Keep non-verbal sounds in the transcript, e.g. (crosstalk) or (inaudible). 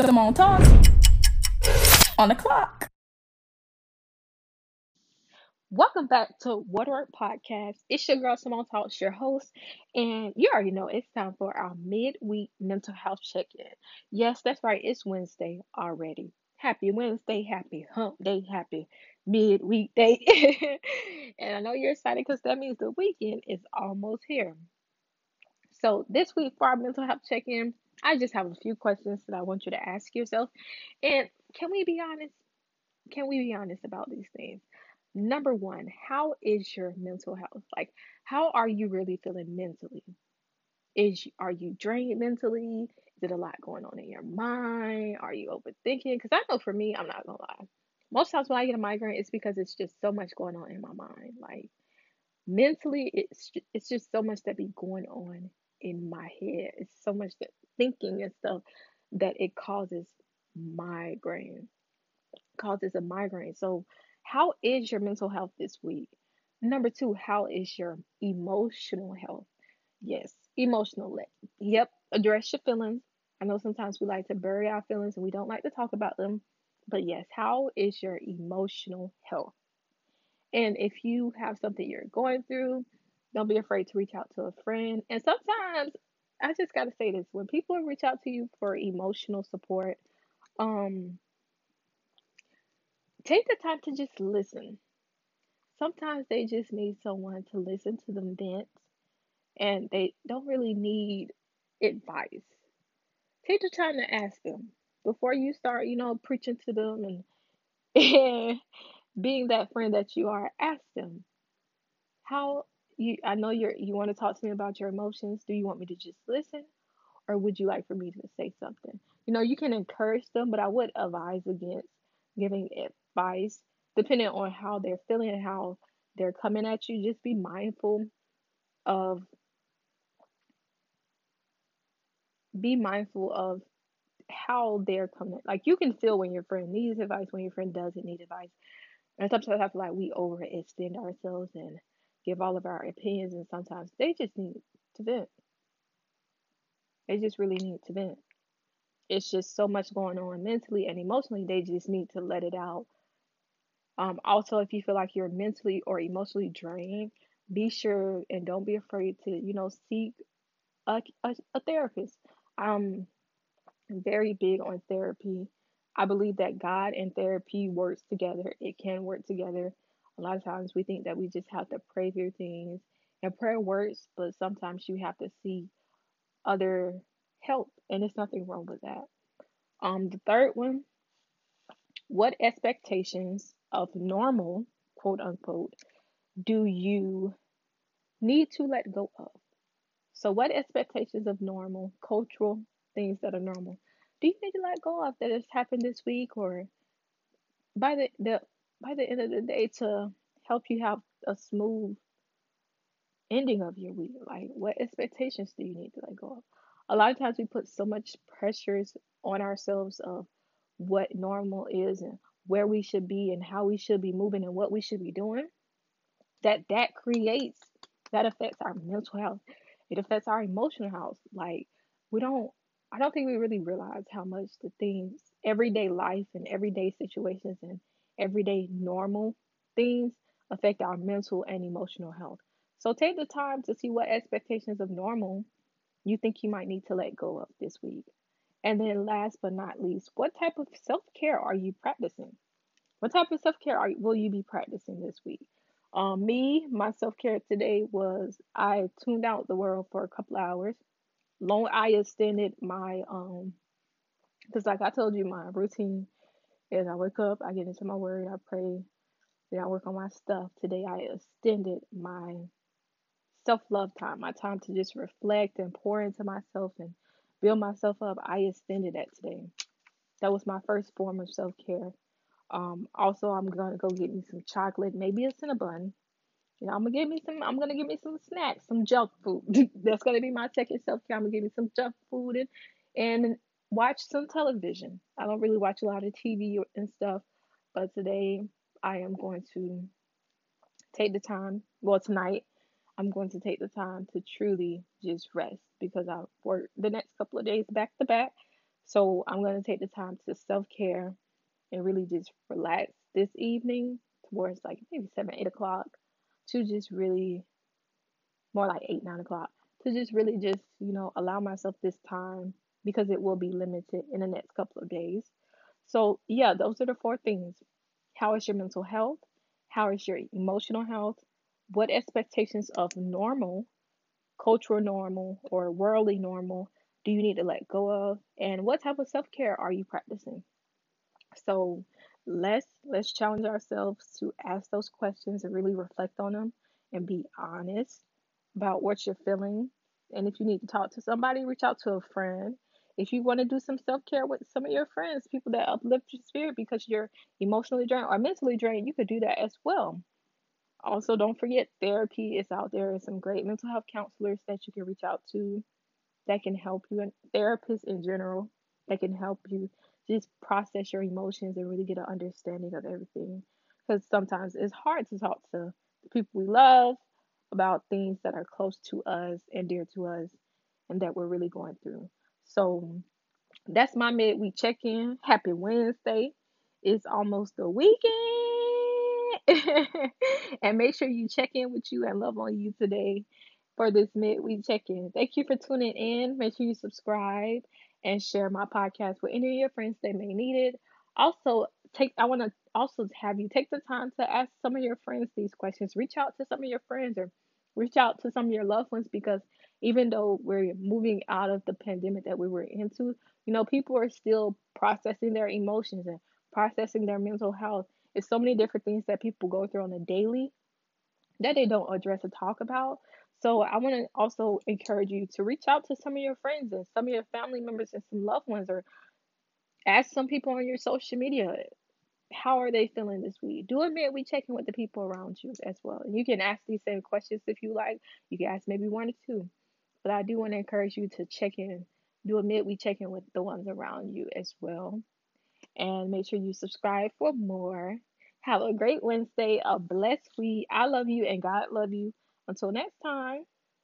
Simone Talk on the clock. Welcome back to Waterwork Podcast. It's your girl Simone Talks, your host, and you already know it's time for our midweek mental health check-in. Yes, that's right, it's Wednesday already. Happy Wednesday, happy hump day, happy midweek day. (laughs) and I know you're excited because that means the weekend is almost here. So this week for our mental health check-in, I just have a few questions that I want you to ask yourself. And can we be honest? Can we be honest about these things? Number one, how is your mental health? Like, how are you really feeling mentally? Is are you drained mentally? Is it a lot going on in your mind? Are you overthinking? Because I know for me, I'm not gonna lie. Most times when I get a migraine, it's because it's just so much going on in my mind. Like mentally, it's it's just so much that be going on in my head. It's so much that thinking and stuff that it causes migraine. Causes a migraine. So, how is your mental health this week? Number two, how is your emotional health? Yes, emotional. Yep, address your feelings. I know sometimes we like to bury our feelings and we don't like to talk about them. But yes, how is your emotional health? And if you have something you're going through, don't be afraid to reach out to a friend. And sometimes I just got to say this when people reach out to you for emotional support, um, take the time to just listen. Sometimes they just need someone to listen to them vent and they don't really need advice. Take the time to ask them before you start, you know, preaching to them and, (laughs) and being that friend that you are, ask them how you I know you're you want to talk to me about your emotions. Do you want me to just listen or would you like for me to say something? You know, you can encourage them, but I would advise against giving advice depending on how they're feeling and how they're coming at you. Just be mindful of be mindful of how they're coming. Like you can feel when your friend needs advice, when your friend doesn't need advice. And sometimes I feel like we overextend ourselves and give all of our opinions, and sometimes they just need to vent. They just really need to vent. It's just so much going on mentally and emotionally. They just need to let it out. Um, also, if you feel like you're mentally or emotionally drained, be sure and don't be afraid to, you know, seek a, a, a therapist. I'm very big on therapy. I believe that God and therapy works together. It can work together. A lot of times we think that we just have to pray through things, and prayer works, but sometimes you have to see other help, and there's nothing wrong with that. Um, the third one, what expectations of normal, quote unquote, do you need to let go of? So, what expectations of normal, cultural things that are normal, do you need to let go of that has happened this week, or by the, the by the end of the day to help you have a smooth ending of your week? Like, what expectations do you need to let go of? A lot of times we put so much pressures on ourselves of what normal is and where we should be and how we should be moving and what we should be doing that that creates that affects our mental health it affects our emotional health like we don't i don't think we really realize how much the things everyday life and everyday situations and everyday normal things affect our mental and emotional health so take the time to see what expectations of normal you think you might need to let go of this week and then last but not least, what type of self-care are you practicing? What type of self-care are, will you be practicing this week? Um, me, my self-care today was I tuned out the world for a couple hours. Long I extended my um because like I told you my routine is I wake up, I get into my word, I pray, then I work on my stuff. Today I extended my self-love time, my time to just reflect and pour into myself and build myself up. I extended that today. That was my first form of self care. Um, also, I'm gonna go get me some chocolate. Maybe a bun. You know, I'm gonna get me some. I'm gonna get me some snacks, some junk food. (laughs) That's gonna be my second self care. I'm gonna get me some junk food and and watch some television. I don't really watch a lot of TV and stuff, but today I am going to take the time. Well, tonight I'm going to take the time to truly just rest because I work the next couple of days back to back. So I'm going to take the time to self care and really just relax this evening towards like maybe 7, 8 o'clock to just really, more like 8, 9 o'clock, to just really just, you know, allow myself this time because it will be limited in the next couple of days. So, yeah, those are the four things. How is your mental health? How is your emotional health? What expectations of normal, cultural normal, or worldly normal do you need to let go of? And what type of self care are you practicing? So let's let's challenge ourselves to ask those questions and really reflect on them and be honest about what you're feeling. And if you need to talk to somebody, reach out to a friend. If you want to do some self care with some of your friends, people that uplift your spirit because you're emotionally drained or mentally drained, you could do that as well. Also, don't forget therapy is out there. Some great mental health counselors that you can reach out to that can help you, and therapists in general that can help you just process your emotions and really get an understanding of everything. Because sometimes it's hard to talk to the people we love about things that are close to us and dear to us and that we're really going through. So that's my midweek check in. Happy Wednesday. It's almost the weekend. (laughs) and make sure you check in with you and love on you today for this midweek check in. Thank you for tuning in. Make sure you subscribe and share my podcast with any of your friends that may need it. Also, take I want to also have you take the time to ask some of your friends these questions. Reach out to some of your friends or reach out to some of your loved ones because even though we're moving out of the pandemic that we were into, you know, people are still processing their emotions and processing their mental health. It's so many different things that people go through on a daily that they don't address or talk about. So I want to also encourage you to reach out to some of your friends and some of your family members and some loved ones or ask some people on your social media how are they feeling this week. Do a midweek check-in with the people around you as well. And you can ask these same questions if you like. You can ask maybe one or two. But I do want to encourage you to check in, do a midweek check-in with the ones around you as well. And make sure you subscribe for more. Have a great Wednesday, a blessed week. I love you and God love you. Until next time.